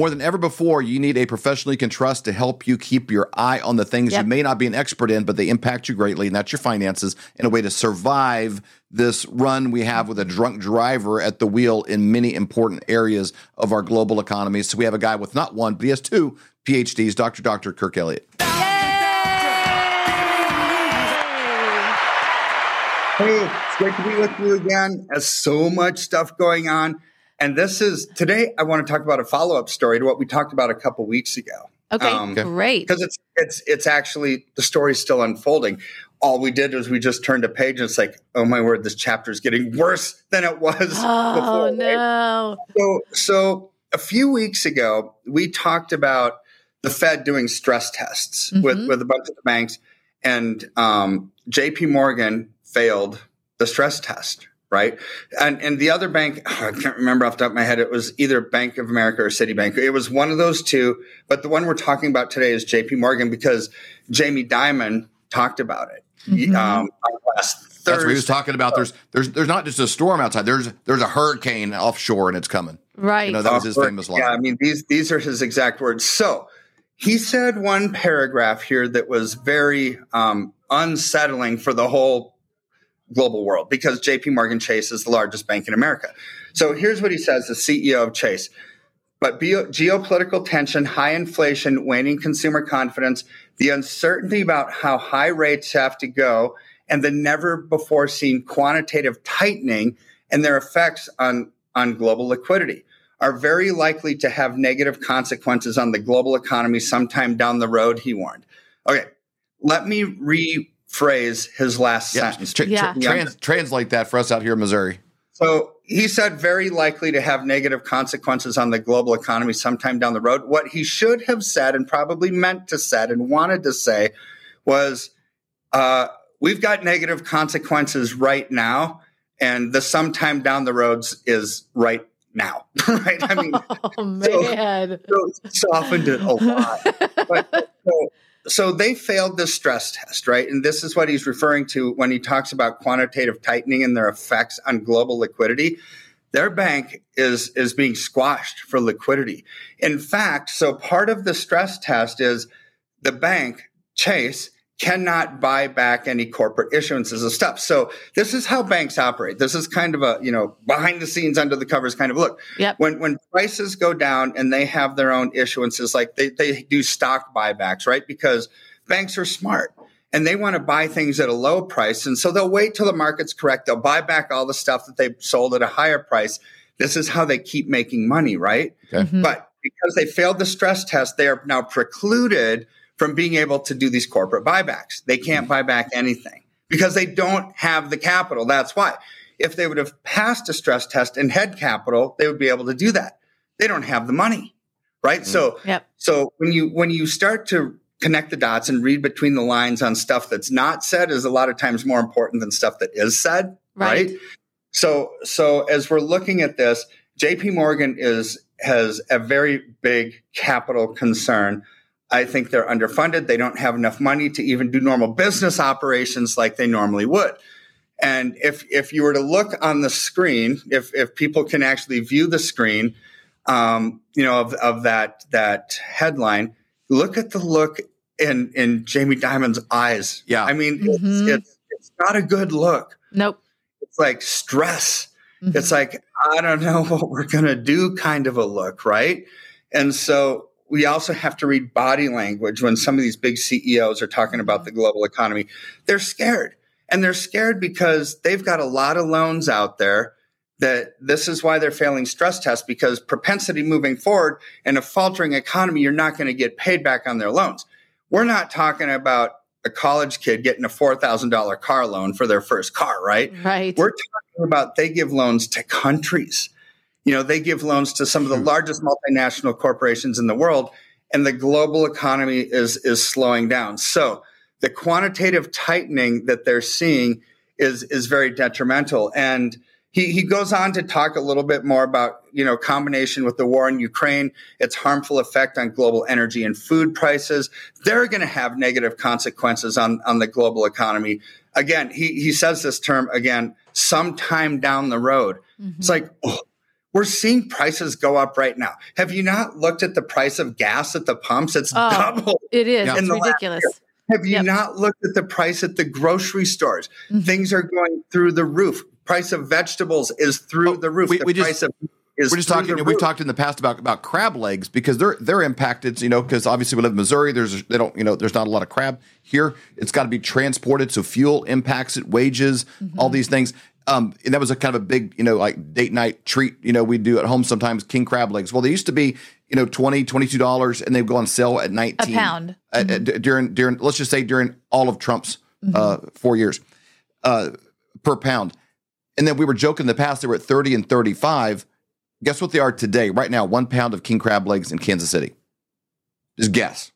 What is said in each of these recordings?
More than ever before, you need a professional you can trust to help you keep your eye on the things Yep. you may not be an expert in, but they impact you greatly, and that's your finances and a way to survive this run we have with a drunk driver at the wheel in many important areas of our global economy. So we have a guy with not one, but he has two PhDs, Dr. Dr. Kirk Elliott. Hey, it's great to be with you again. There's so much stuff going on. And this is today I want to talk about a follow-up story to what we talked about a couple weeks ago. Okay, Um, great. Because it's it's it's actually the story's still unfolding. All we did was we just turned a page and it's like, oh my word, this chapter is getting worse than it was Oh before. right? no. So, so a few weeks ago, we talked about the Fed doing stress tests with, Mhm. with a bunch of the banks, and um, J.P. Morgan failed the stress test, right? And and the other bank, I can't remember off the top of my head. It was either Bank of America or Citibank. It was one of those two, but the one we're talking about today is J.P. Morgan because Jamie Dimon talked about it Mhm. um, last Thursday. That's what he was talking about. There's there's there's not just a storm outside. There's there's a hurricane offshore and it's coming. Right. You know, that was his famous line. Yeah, I mean these these are his exact words. So he said one paragraph here that was very um, unsettling for the whole global world because J.P. Morgan Chase is the largest bank in America. So here's what he says: the CEO of Chase. But bio- geopolitical tension, high inflation, waning consumer confidence, the uncertainty about how high rates have to go, and the never before seen quantitative tightening and their effects on, on global liquidity are very likely to have negative consequences on the global economy sometime down the road, he warned. Okay, let me rephrase his last Yeah, sentence. tra- tra- Yeah. trans- translate that for us out here in Missouri. So he said very likely to have negative consequences on the global economy sometime down the road. What he should have said and probably meant to said and wanted to say was, uh, "We've got negative consequences right now, and the sometime down the roads is right now." right? I mean, oh man. so softened it a lot. But, so, so they failed the stress test, right? And this is what he's referring to when he talks about quantitative tightening and their effects on global liquidity. Their bank is is being squashed for liquidity. In fact, so part of the stress test is the bank Chase cannot buy back any corporate issuances of stuff. So this is how banks operate. This is kind of a, you know, behind the scenes under the covers kind of look Yep. when when prices go down and they have their own issuances, like they, they do stock buybacks, right? Because banks are smart and they want to buy things at a low price. And so they'll wait till the market's correct. They'll buy back all the stuff that they sold at a higher price. This is how they keep making money, right? Okay. Mhm. But because they failed the stress test, they are now precluded from being able to do these corporate buybacks. They can't buy back anything because they don't have the capital. That's why. If they would have passed a stress test and had capital, they would be able to do that. They don't have the money, right? Mm. So, Yep. so when you when you start to connect the dots and read between the lines on stuff that's not said is a lot of times more important than stuff that is said, Right. right? So so as we're looking at this, JP Morgan is has a very big capital concern. I think they're underfunded. They don't have enough money to even do normal business operations like they normally would. And if if you were to look on the screen, if if people can actually view the screen, um, you know, of, of that that headline, look at the look in in Jamie Dimon's eyes. Yeah. I mean, Mhm. it's, it's it's not a good look. Nope. It's like stress. Mhm. It's like, I don't know what we're going to do kind of a look, right? And so we also have to read body language when some of these big CEOs are talking about mm-hmm. the global economy. They're scared. And they're scared because they've got a lot of loans out there that this is why they're failing stress tests because propensity moving forward in a faltering economy, you're not going to get paid back on their loans. We're not talking about a college kid getting a $4,000 car loan for their first car, right? right. We're talking about they give loans to countries. You know, they give loans to some of the largest multinational corporations in the world, and the global economy is is slowing down. So the quantitative tightening that they're seeing is is very detrimental. And he, he goes on to talk a little bit more about, you know, combination with the war in Ukraine, its harmful effect on global energy and food prices. They're going to have negative consequences on, on the global economy. Again, he, he says this term again, sometime down the road. Mhm. It's like, oh, we're seeing prices go up right now. Have you not looked at the price of gas at the pumps? It's oh, double. It is. Yeah. It's ridiculous. Have you yep. not looked at the price at the grocery stores? Mm-hmm. Things are going through the roof. Price of vegetables is through oh, the roof. We, the we price just, of we're just talking. We've talked in the past about about crab legs because they're they're impacted. You know, because obviously we live in Missouri. There's they don't you know there's not a lot of crab here. It's got to be transported, so fuel impacts it, wages, mm-hmm. all these things. Um, and that was a kind of a big, you know, like date night treat, you know, we do at home sometimes king crab legs. Well, they used to be, you know, 20 $22 and they would go on sale at 19 a pound mm-hmm. during, during, let's just say during all of Trump's mm-hmm. uh, four years uh, per pound. And then we were joking in the past, they were at 30 and 35. Guess what they are today? Right now, one pound of king crab legs in Kansas City. Just guess.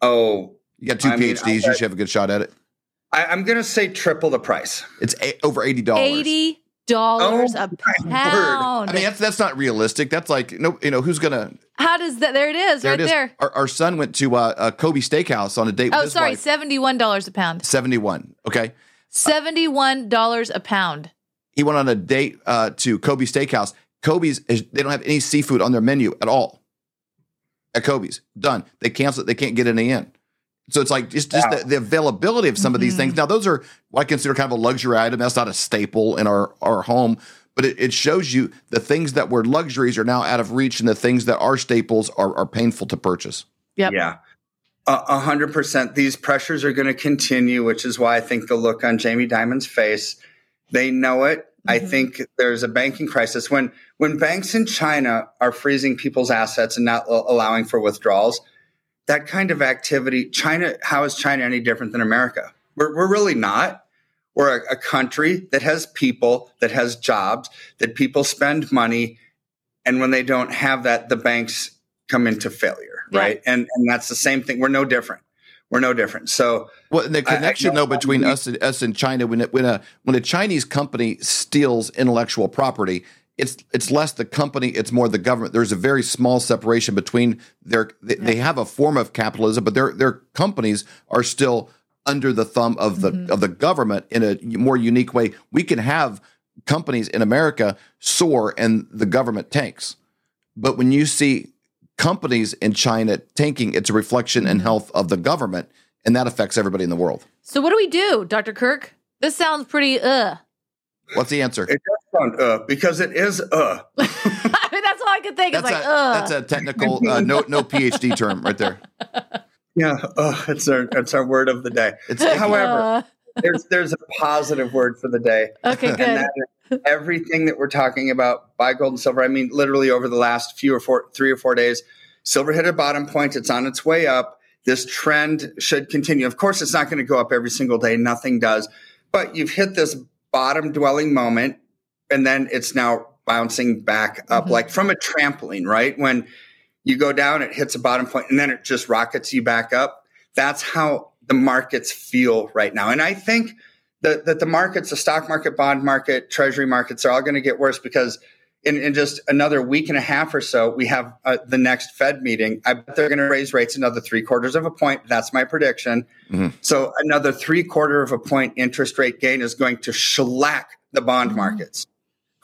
Oh, you got two I PhDs. Mean, you should have a good shot at it. I, am going to say triple the price. It's a, over eighty dollars. Eighty dollars oh, a pound. I mean, that's that's not realistic. That's like no, you know, who's gonna? How does that? There it is, there right it is. there. Our, our, son went to uh, a Kobe Steakhouse on a date. Oh, sorry, seventy one dollars a pound. Seventy one. Okay. Seventy one dollars a pound. He went on a date uh, to Kobe Steakhouse. Kobe's is, they don't have any seafood on their menu at all. At Kobe's, done. They cancel it. They can't get any in. So it's like just, just the, the, availability of some mm-hmm. of these things. Mm-hmm. Now, those are what I consider kind of a luxury item. That's not a staple in our, our home, but it, it shows you the things that were luxuries are now out of reach and the things that are staples are, are painful to purchase. Yep. Yeah. A hundred percent. These pressures are going to continue, which is why I think the look on Jamie Dimon's face, they know it. Mm-hmm. I think there's a banking crisis when when banks in China are freezing people's assets and not allowing for withdrawals that kind of activity, China, how is China any different than America? We're, we're really not. We're a, a country that has people, that has jobs, that people spend money. And when they don't have that, the banks come into failure, yeah. right? And, and that's the same thing. We're no different. We're no different. So, well, the connection I, I, though between us and us and China, when it, when a when a Chinese company steals intellectual property, it's it's less the company, it's more the government. There's a very small separation between their they, yeah. they have a form of capitalism, but their their companies are still under the thumb of the mm-hmm. of the government in a more unique way. We can have companies in America soar and the government tanks. But when you see companies in China tanking, it's a reflection mm-hmm. in health of the government, and that affects everybody in the world. So what do we do, Dr. Kirk? This sounds pretty uh What's the answer? It does sound uh because it is uh. I mean, that's all I could think. That's it's like a, uh. That's a technical uh, no no PhD term right there. Yeah, uh, it's our it's our word of the day. It's, However, uh. there's there's a positive word for the day. Okay, good. everything that we're talking about buy gold and silver. I mean, literally over the last few or four, three or four days, silver hit a bottom point. It's on its way up. This trend should continue. Of course, it's not going to go up every single day. Nothing does. But you've hit this bottom dwelling moment and then it's now bouncing back up mm-hmm. like from a trampoline, right? When you go down, it hits a bottom point and then it just rockets you back up. That's how the markets feel right now. And I think that, that the markets, the stock market, bond market, treasury markets are all going to get worse because in, in, just another week and a half or so, we have uh, the next Fed meeting. I bet they're going to raise rates another three quarters of a point. That's my prediction. Mm-hmm. So another three quarter of a point interest rate gain is going to shellac the bond mm-hmm. markets,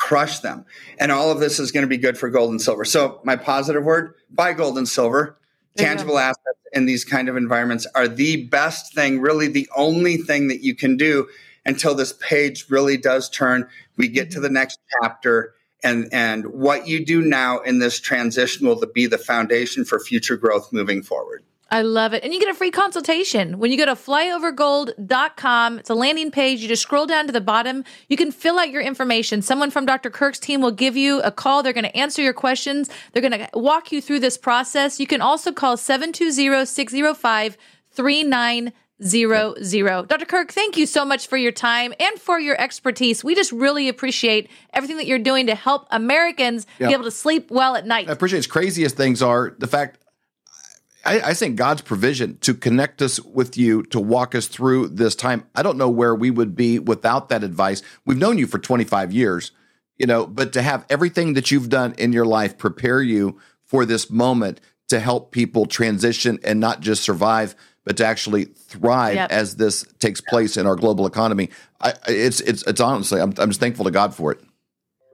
crush them. And all of this is going to be good for gold and silver. So my positive word, buy gold and silver. Tangible assets in these kind of environments are the best thing, really the only thing that you can do until this page really does turn. We get to the next chapter and and what you do now in this transition will be the foundation for future growth moving forward. I love it. And you get a free consultation when you go to flyovergold.com. It's a landing page. You just scroll down to the bottom. You can fill out your information. Someone from Dr. Kirk's team will give you a call. They're going to answer your questions. They're going to walk you through this process. You can also call 720 605 zero zero. Dr. Kirk, thank you so much for your time and for your expertise. We just really appreciate everything that you're doing to help Americans be able to sleep well at night. I appreciate as crazy as things are, the fact I, I, think God's provision to connect us with you to walk us through this time. I don't know where we would be without that advice. We've known you for 25 years, you know, but to have everything that you've done in your life prepare you for this moment to help people transition and not just survive but to actually thrive yep. as this takes place in our global economy. I, it's it's it's honestly, I'm I'm just thankful to God for it.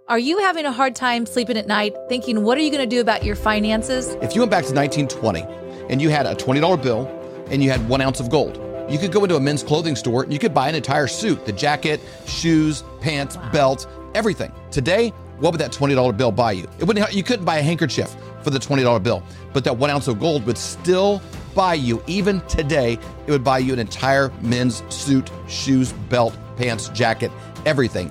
Are you having a hard time sleeping at night thinking, what are you going to do about your finances? If you went back to 1920 and you had a $20 bill and you had one ounce of gold, you could go into a men's clothing store and you could buy an entire suit the jacket, shoes, pants, wow. belt, everything. Today, what would that $20 bill buy you? It wouldn't, you couldn't buy a handkerchief for the $20 bill, but that one ounce of gold would still buy you, even today, it would buy you an entire men's suit, shoes, belt, pants, jacket, everything.